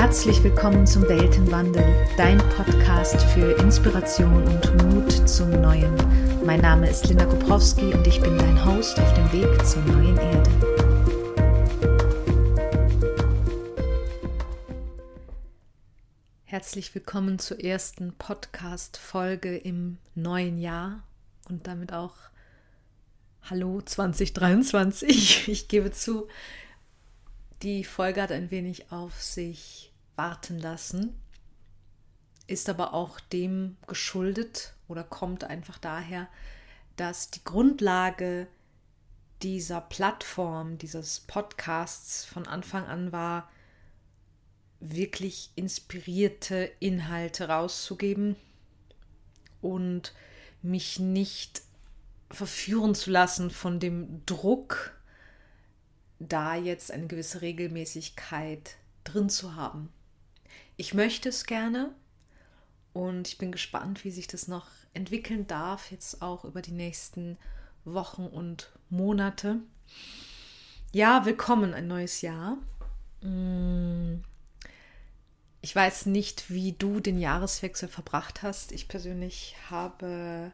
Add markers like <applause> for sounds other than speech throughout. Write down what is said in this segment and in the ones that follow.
Herzlich willkommen zum Weltenwandel, dein Podcast für Inspiration und Mut zum Neuen. Mein Name ist Linda Koprowski und ich bin dein Host auf dem Weg zur neuen Erde. Herzlich willkommen zur ersten Podcast-Folge im neuen Jahr und damit auch Hallo 2023. Ich gebe zu, die Folge hat ein wenig auf sich warten lassen, ist aber auch dem geschuldet oder kommt einfach daher, dass die Grundlage dieser Plattform, dieses Podcasts von Anfang an war, wirklich inspirierte Inhalte rauszugeben und mich nicht verführen zu lassen von dem Druck, da jetzt eine gewisse Regelmäßigkeit drin zu haben. Ich möchte es gerne und ich bin gespannt, wie sich das noch entwickeln darf, jetzt auch über die nächsten Wochen und Monate. Ja, willkommen, ein neues Jahr. Mm. Ich weiß nicht, wie du den Jahreswechsel verbracht hast. Ich persönlich habe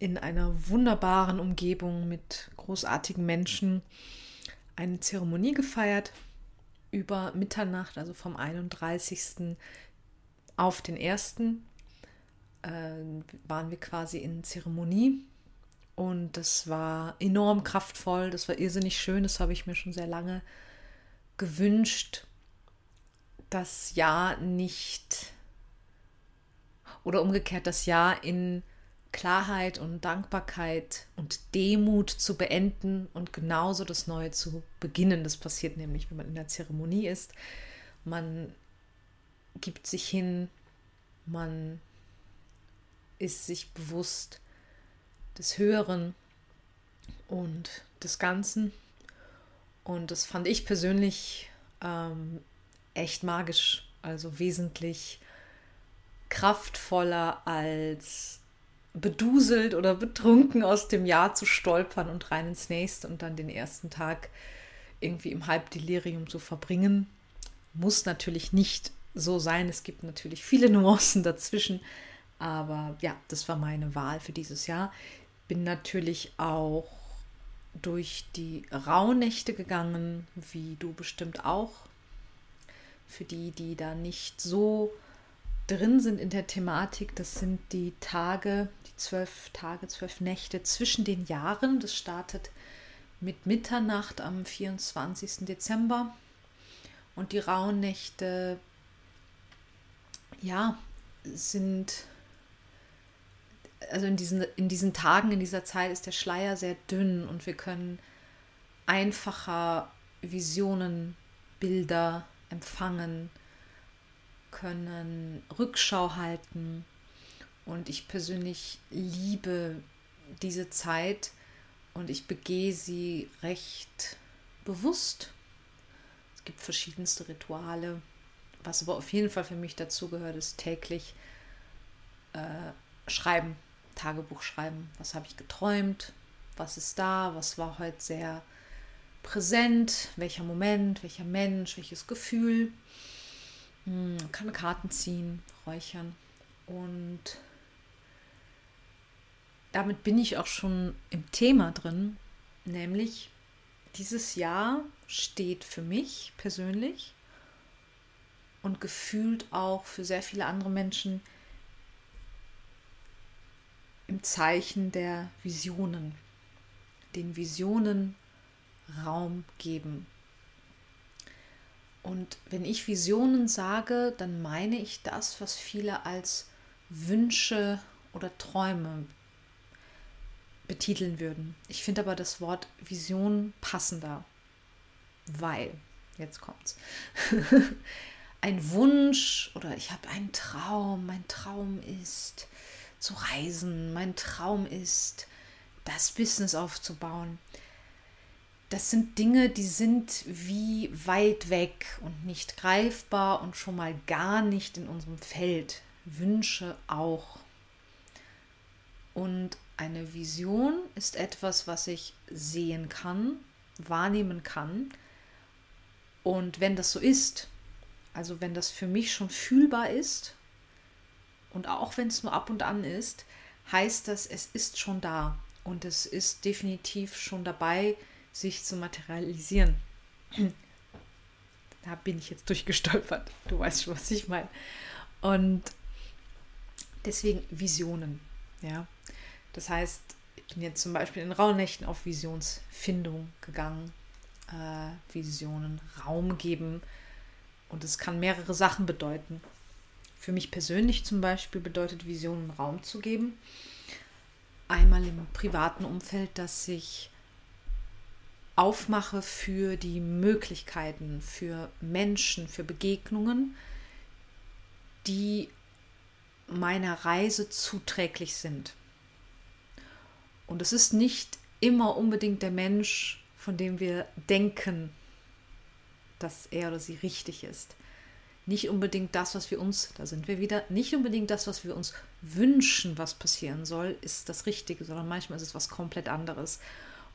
in einer wunderbaren Umgebung mit großartigen Menschen eine Zeremonie gefeiert über Mitternacht, also vom 31. auf den 1. Äh, waren wir quasi in Zeremonie und das war enorm kraftvoll, das war irrsinnig schön, das habe ich mir schon sehr lange gewünscht, das Jahr nicht oder umgekehrt das Jahr in Klarheit und Dankbarkeit und Demut zu beenden und genauso das Neue zu beginnen. Das passiert nämlich, wenn man in der Zeremonie ist. Man gibt sich hin, man ist sich bewusst des Höheren und des Ganzen. Und das fand ich persönlich ähm, echt magisch, also wesentlich kraftvoller als beduselt oder betrunken aus dem Jahr zu stolpern und rein ins nächste und dann den ersten Tag irgendwie im Halbdelirium zu verbringen. Muss natürlich nicht so sein. Es gibt natürlich viele Nuancen dazwischen. Aber ja, das war meine Wahl für dieses Jahr. Bin natürlich auch durch die Rauhnächte gegangen, wie du bestimmt auch. Für die, die da nicht so drin sind in der Thematik, das sind die Tage, die zwölf Tage, zwölf Nächte zwischen den Jahren. Das startet mit Mitternacht am 24. Dezember und die Rauhnächte, ja, sind, also in diesen, in diesen Tagen, in dieser Zeit ist der Schleier sehr dünn und wir können einfacher Visionen, Bilder empfangen können Rückschau halten. Und ich persönlich liebe diese Zeit und ich begehe sie recht bewusst. Es gibt verschiedenste Rituale. Was aber auf jeden Fall für mich dazu gehört, ist täglich äh, schreiben, Tagebuch schreiben. Was habe ich geträumt? Was ist da? Was war heute sehr präsent? Welcher Moment? Welcher Mensch? Welches Gefühl? Man hm, kann Karten ziehen, räuchern. Und damit bin ich auch schon im Thema drin, nämlich dieses Jahr steht für mich persönlich und gefühlt auch für sehr viele andere Menschen im Zeichen der Visionen, den Visionen Raum geben. Und wenn ich Visionen sage, dann meine ich das, was viele als Wünsche oder Träume betiteln würden. Ich finde aber das Wort Vision passender, weil, jetzt kommt's, <laughs> ein Wunsch oder ich habe einen Traum, mein Traum ist zu reisen, mein Traum ist das Business aufzubauen das sind Dinge, die sind wie weit weg und nicht greifbar und schon mal gar nicht in unserem Feld. Wünsche auch. Und eine Vision ist etwas, was ich sehen kann, wahrnehmen kann. Und wenn das so ist, Also wenn das für mich schon fühlbar ist und auch wenn es nur ab und an ist, heißt das, es ist schon da und es ist definitiv schon dabei, sich zu materialisieren. Da bin ich jetzt durchgestolpert. Du weißt schon, was ich meine. Und deswegen Visionen. Ja, das heißt, ich bin jetzt zum Beispiel in Rauhnächten auf Visionsfindung gegangen, äh, Visionen Raum geben. Und es kann mehrere Sachen bedeuten. Für mich persönlich zum Beispiel bedeutet Visionen Raum zu geben. Einmal im privaten Umfeld, dass ich aufmache für die Möglichkeiten, für Menschen, für Begegnungen, die meiner Reise zuträglich sind. Und es ist nicht immer unbedingt der Mensch, von dem wir denken, dass er oder sie richtig ist. Nicht unbedingt das, was wir uns, da sind wir wieder, nicht unbedingt das, was wir uns wünschen, was passieren soll, ist das Richtige, sondern manchmal ist es was komplett anderes.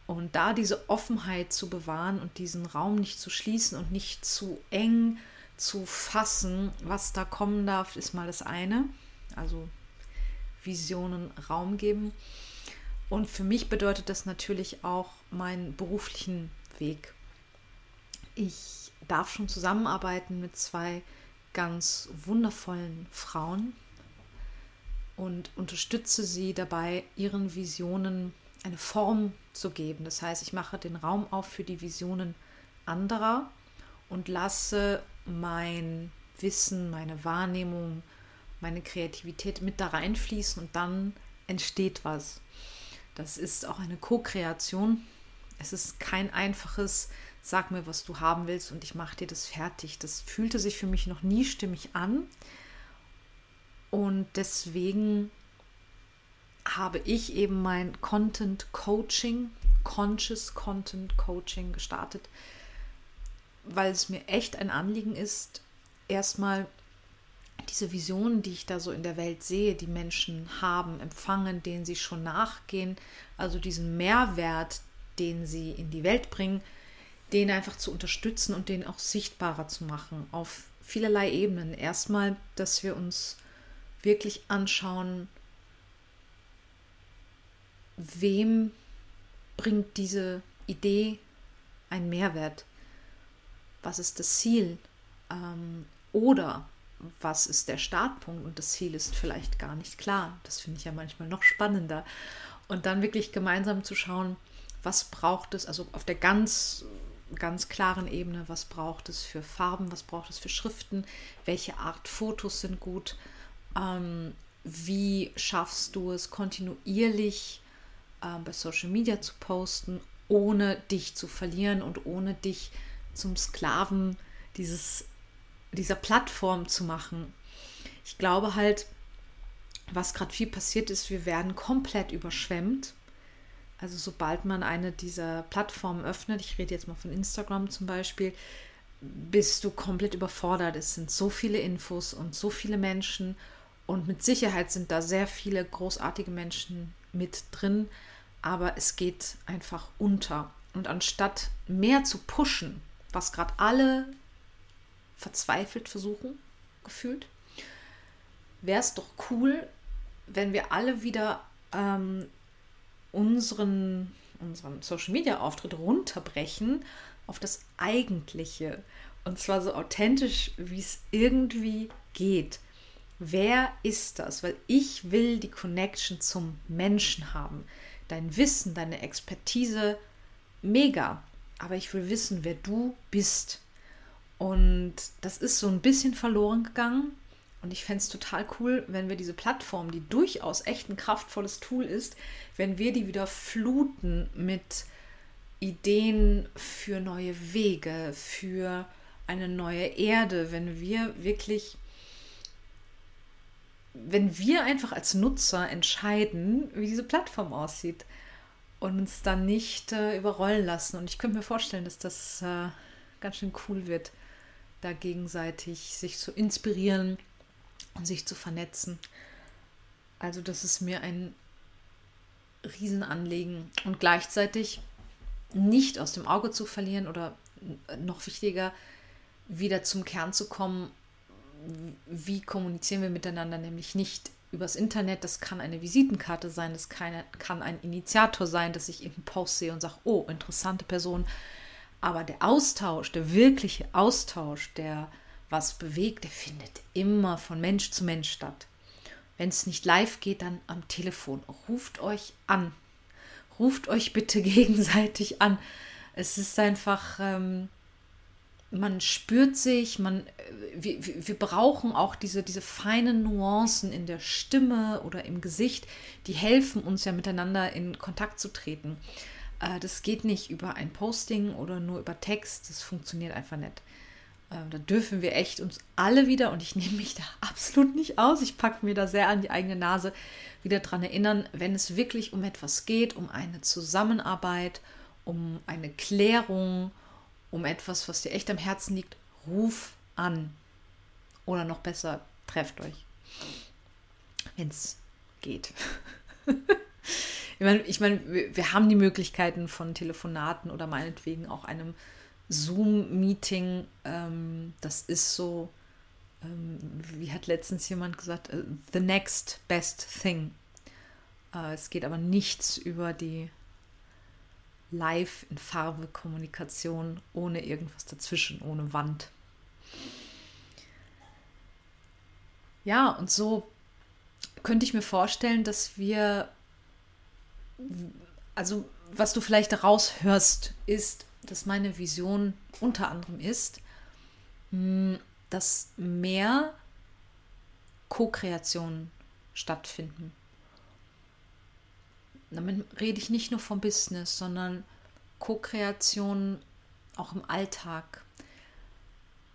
Und da diese Offenheit zu bewahren und diesen Raum nicht zu schließen und nicht zu eng zu fassen, was da kommen darf, ist mal das eine. Also Visionen Raum geben. Und für mich bedeutet das natürlich auch meinen beruflichen Weg. Ich darf schon zusammenarbeiten mit zwei ganz wundervollen Frauen und unterstütze sie dabei, ihren Visionen eine Form zu geben. Das heißt, ich mache den Raum auf für die Visionen anderer und lasse mein Wissen, meine Wahrnehmung, meine Kreativität mit da reinfließen und dann entsteht was. Das ist auch eine Co-Kreation. Es ist kein einfaches, sag mir, was du haben willst und ich mache dir das fertig. Das fühlte sich für mich noch nie stimmig an. Und deswegen habe ich eben mein Content Coaching, Conscious Content Coaching gestartet, weil es mir echt ein Anliegen ist, erstmal diese Visionen, die ich da so in der Welt sehe, die Menschen haben, empfangen, denen sie schon nachgehen, also diesen Mehrwert, den sie in die Welt bringen, den einfach zu unterstützen und den auch sichtbarer zu machen auf vielerlei Ebenen. Erstmal, dass wir uns wirklich anschauen, wem bringt diese Idee einen Mehrwert? Was ist das Ziel? Ähm, oder was ist der Startpunkt und das Ziel ist vielleicht gar nicht klar. Das finde ich ja manchmal noch spannender. Und dann wirklich gemeinsam zu schauen, was braucht es, also auf der ganz, ganz klaren Ebene, was braucht es für Farben, was braucht es für Schriften, welche Art Fotos sind gut, ähm, wie schaffst du es kontinuierlich äh, bei Social Media zu posten, ohne dich zu verlieren und ohne dich zum Sklaven dieses dieser Plattform zu machen. Ich glaube halt, was gerade viel passiert ist, wir werden komplett überschwemmt. Also sobald man eine dieser Plattformen öffnet, ich rede jetzt mal von Instagram zum Beispiel, bist du komplett überfordert. Es sind so viele Infos und so viele Menschen und mit Sicherheit sind da sehr viele großartige Menschen mit drin, aber es geht einfach unter. Und anstatt mehr zu pushen, was gerade alle verzweifelt versuchen, gefühlt, wäre es doch cool, wenn wir alle wieder ähm, unseren, unseren Social Media Auftritt runterbrechen auf das Eigentliche. Und zwar so authentisch, wie es irgendwie geht. Wer ist das? Weil ich will die Connection zum Menschen haben. Dein Wissen, deine Expertise, mega. Aber ich will wissen, wer du bist. Und das ist so ein bisschen verloren gegangen. Und ich fände es total cool, wenn wir diese Plattform, die durchaus echt ein kraftvolles Tool ist, wenn wir die wieder fluten mit Ideen für neue Wege, für eine neue Erde, wenn wir wirklich, wenn wir einfach als Nutzer entscheiden, wie diese Plattform aussieht und uns dann nicht äh, überrollen lassen. Und ich könnte mir vorstellen, dass das äh, ganz schön cool wird da gegenseitig sich zu inspirieren und sich zu vernetzen. Also das ist mir ein Riesenanliegen und gleichzeitig nicht aus dem Auge zu verlieren oder noch wichtiger, wieder zum Kern zu kommen, wie kommunizieren wir miteinander, nämlich nicht übers Internet. Das kann eine Visitenkarte sein, das kann, kann ein Initiator sein, dass ich irgendeinen Post sehe und sage, oh, interessante Person. Aber der Austausch, der wirkliche Austausch, der was bewegt, der findet immer von Mensch zu Mensch statt. Wenn es nicht live geht, dann am Telefon. Ruft euch an. Ruft euch bitte <laughs> gegenseitig an. Es ist einfach, ähm, man spürt sich, man, wir, wir brauchen auch diese, diese feinen Nuancen in der Stimme oder im Gesicht, die helfen uns ja miteinander in Kontakt zu treten. Äh, das geht nicht über ein Posting oder nur über Text, das funktioniert einfach nicht. Äh, da dürfen wir echt uns alle wieder, und ich <laughs> nehme mich da absolut nicht aus, ich packe mir da sehr an die eigene Nase, wieder daran erinnern, wenn es wirklich um etwas geht, um eine Zusammenarbeit, um eine Klärung, um etwas, was dir echt am Herzen liegt, ruf an. Oder noch besser, trefft euch. Wenn es geht. <laughs> ich meine, ich mein, wir, haben die Möglichkeiten von Telefonaten oder meinetwegen auch einem Zoom-Meeting. Ähm, das ist so, ähm, wie hat letztens jemand gesagt, uh, the next best thing. Äh, es geht aber nichts über die live in Farbe Kommunikation ohne irgendwas dazwischen, ohne Wand. Ja, und so könnte ich mir vorstellen, dass wir, also was du vielleicht daraus hörst, ist, dass meine Vision unter anderem ist, hm, dass mehr Co-Kreationen stattfinden damit rede ich nicht nur vom Business, sondern Co-Kreation auch im Alltag.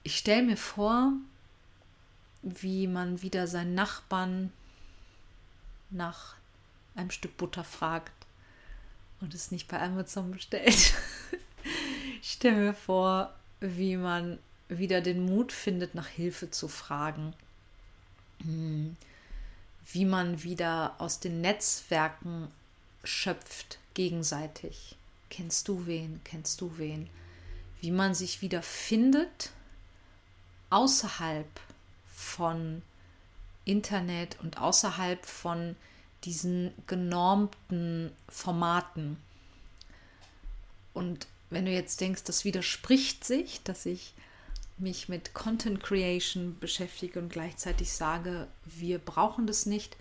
Ich stelle mir vor, wie man wieder seinen Nachbarn nach einem Stück Butter fragt und es nicht bei Amazon bestellt. <laughs> ich stelle mir vor, wie man wieder den Mut findet, nach Hilfe zu fragen. Hm. Wie man wieder aus den Netzwerken schöpft gegenseitig. Kennst du wen? Kennst du wen? Wie man sich wieder findet außerhalb von Internet und außerhalb von diesen genormten Formaten. Und wenn du jetzt denkst, das widerspricht sich, dass ich mich mit Content Creation beschäftige und gleichzeitig sage, wir brauchen das nicht,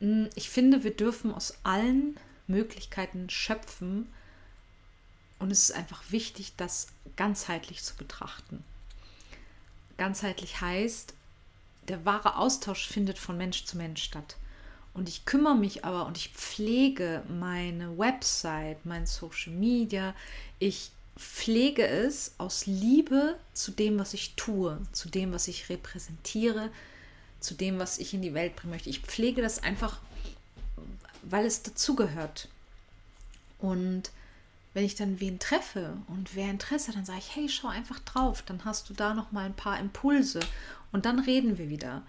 ich finde, wir dürfen aus allen Möglichkeiten schöpfen und es ist einfach wichtig, das ganzheitlich zu betrachten. Ganzheitlich heißt, der wahre Austausch findet von Mensch zu Mensch statt. Und ich kümmere mich aber und ich pflege meine Website, mein Social Media. Ich pflege es aus Liebe zu dem, was ich tue, zu dem, was ich repräsentiere, zu dem, was ich in die Welt bringen möchte. Ich pflege das einfach, weil es dazugehört. Und wenn ich dann wen treffe und wer Interesse, dann sage ich, hey, schau einfach drauf, dann hast du da noch mal ein paar Impulse und dann reden wir wieder.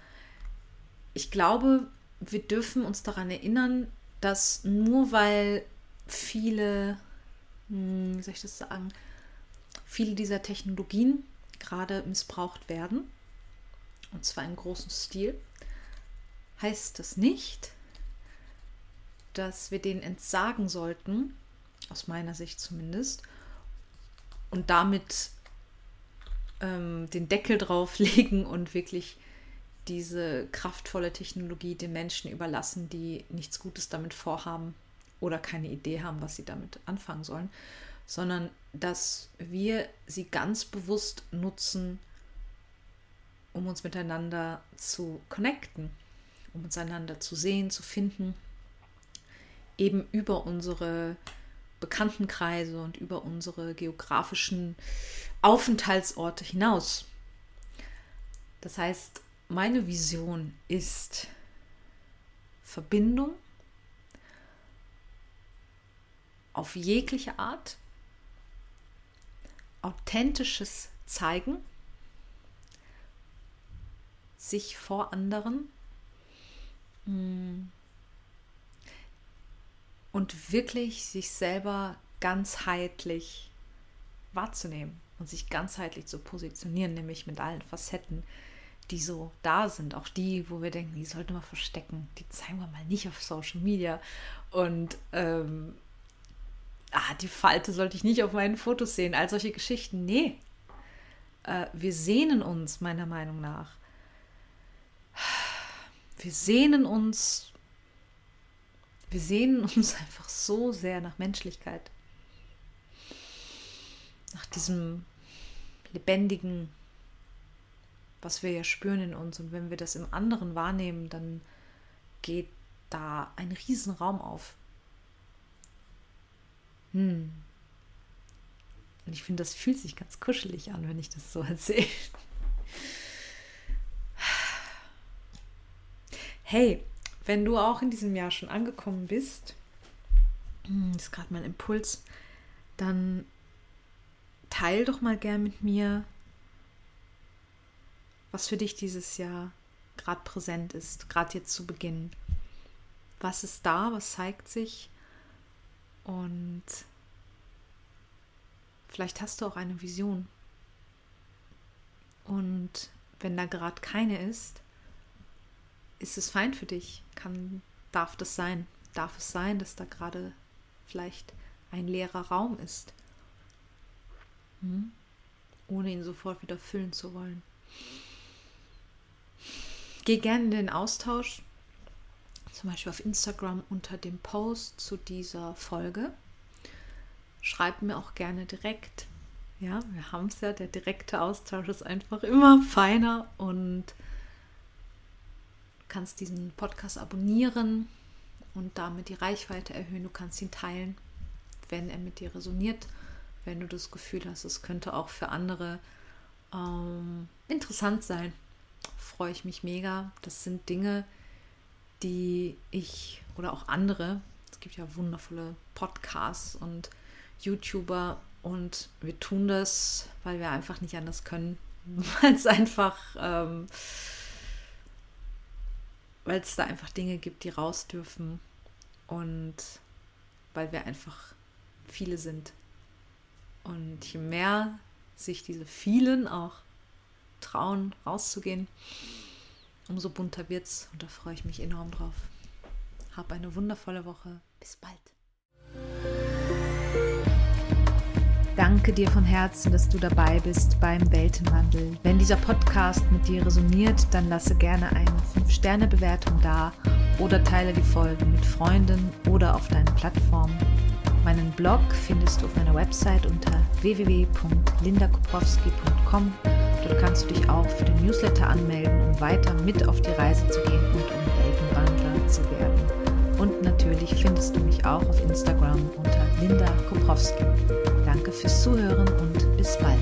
Ich glaube, wir dürfen uns daran erinnern, dass nur weil viele, hm, wie soll ich das sagen, viele dieser Technologien gerade missbraucht werden, und zwar im großen Stil, heißt das nicht, dass wir denen entsagen sollten, aus meiner Sicht zumindest, und damit ähm, den Deckel drauflegen <laughs> und wirklich diese kraftvolle Technologie den Menschen überlassen, die nichts Gutes damit vorhaben oder keine Idee haben, was sie damit anfangen sollen, sondern dass wir sie ganz bewusst nutzen, um uns miteinander zu connecten, um uns einander zu sehen, zu finden, eben über unsere Bekanntenkreise und über unsere geografischen Aufenthaltsorte hinaus. Das heißt, meine Vision ist Verbindung auf jegliche Art, authentisches Zeigen sich vor anderen mm. und wirklich sich selber ganzheitlich wahrzunehmen. und sich ganzheitlich zu positionieren, nämlich mit allen Facetten, die so da sind, auch die, wo wir denken, die sollten wir verstecken, die zeigen wir mal nicht auf Social Media und ähm, ah, die Falte sollte ich nicht auf meinen Fotos sehen, all solche Geschichten. Nee, äh, wir sehnen uns meiner Meinung nach. Wir sehnen uns, wir sehnen <laughs> uns einfach so sehr nach Menschlichkeit, nach diesem lebendigen, was wir ja spüren in uns. Und wenn wir das im anderen wahrnehmen, dann geht da ein Riesenraum auf. Hm. Und ich finde, das fühlt sich ganz kuschelig an, wenn ich das so <laughs> erzähle. Hey, wenn du auch in diesem Jahr schon angekommen bist, hm, ist gerade mein Impuls, dann teil doch mal gern mit mir, was für dich dieses Jahr gerade präsent ist, gerade jetzt zu Beginn. Was ist da, was zeigt sich und vielleicht hast du auch eine Vision. Und wenn da gerade keine ist, ist es fein für dich. Kann, darf das sein? Darf es sein, dass da gerade vielleicht ein leerer Raum ist? Hm? Ohne ihn sofort wieder füllen zu wollen. Geh gerne in den Austausch, zum Beispiel auf Instagram unter dem Post zu dieser Folge. Schreib mir auch gerne direkt. Ja, wir haben es ja, der direkte Austausch ist einfach immer feiner und kannst diesen Podcast abonnieren und damit die Reichweite erhöhen. Du kannst ihn teilen, wenn er mit dir resoniert wenn du das Gefühl hast, es könnte auch für andere ähm, interessant sein. Freue ich mich mega. Das sind Dinge, die ich oder auch andere, es gibt ja wundervolle Podcasts und YouTuber und wir tun das, weil wir einfach nicht anders können, <laughs> weil es einfach, ähm, weil es da einfach Dinge gibt, die raus dürfen und weil wir einfach viele sind und je mehr sich diese vielen auch trauen, rauszugehen, umso bunter wird's. Und da freue ich mich enorm drauf. Hab eine wundervolle Woche. Bis bald. Danke dir von Herzen, dass du dabei bist beim Weltenwandel. Wenn dieser Podcast mit dir resoniert, dann lasse gerne eine 5-Sterne-Bewertung da oder teile die Folge mit Freunden oder auf deinen Plattformen. Meinen Blog findest du auf meiner Website unter www.lindakuprowski.com. Dort kannst du dich auch für den Newsletter anmelden, um weiter mit auf die Reise zu gehen und um Weltenwandler zu werden. Und natürlich findest du mich auch auf Instagram unter Linda Kuprowski. Danke fürs Zuhören und bis bald.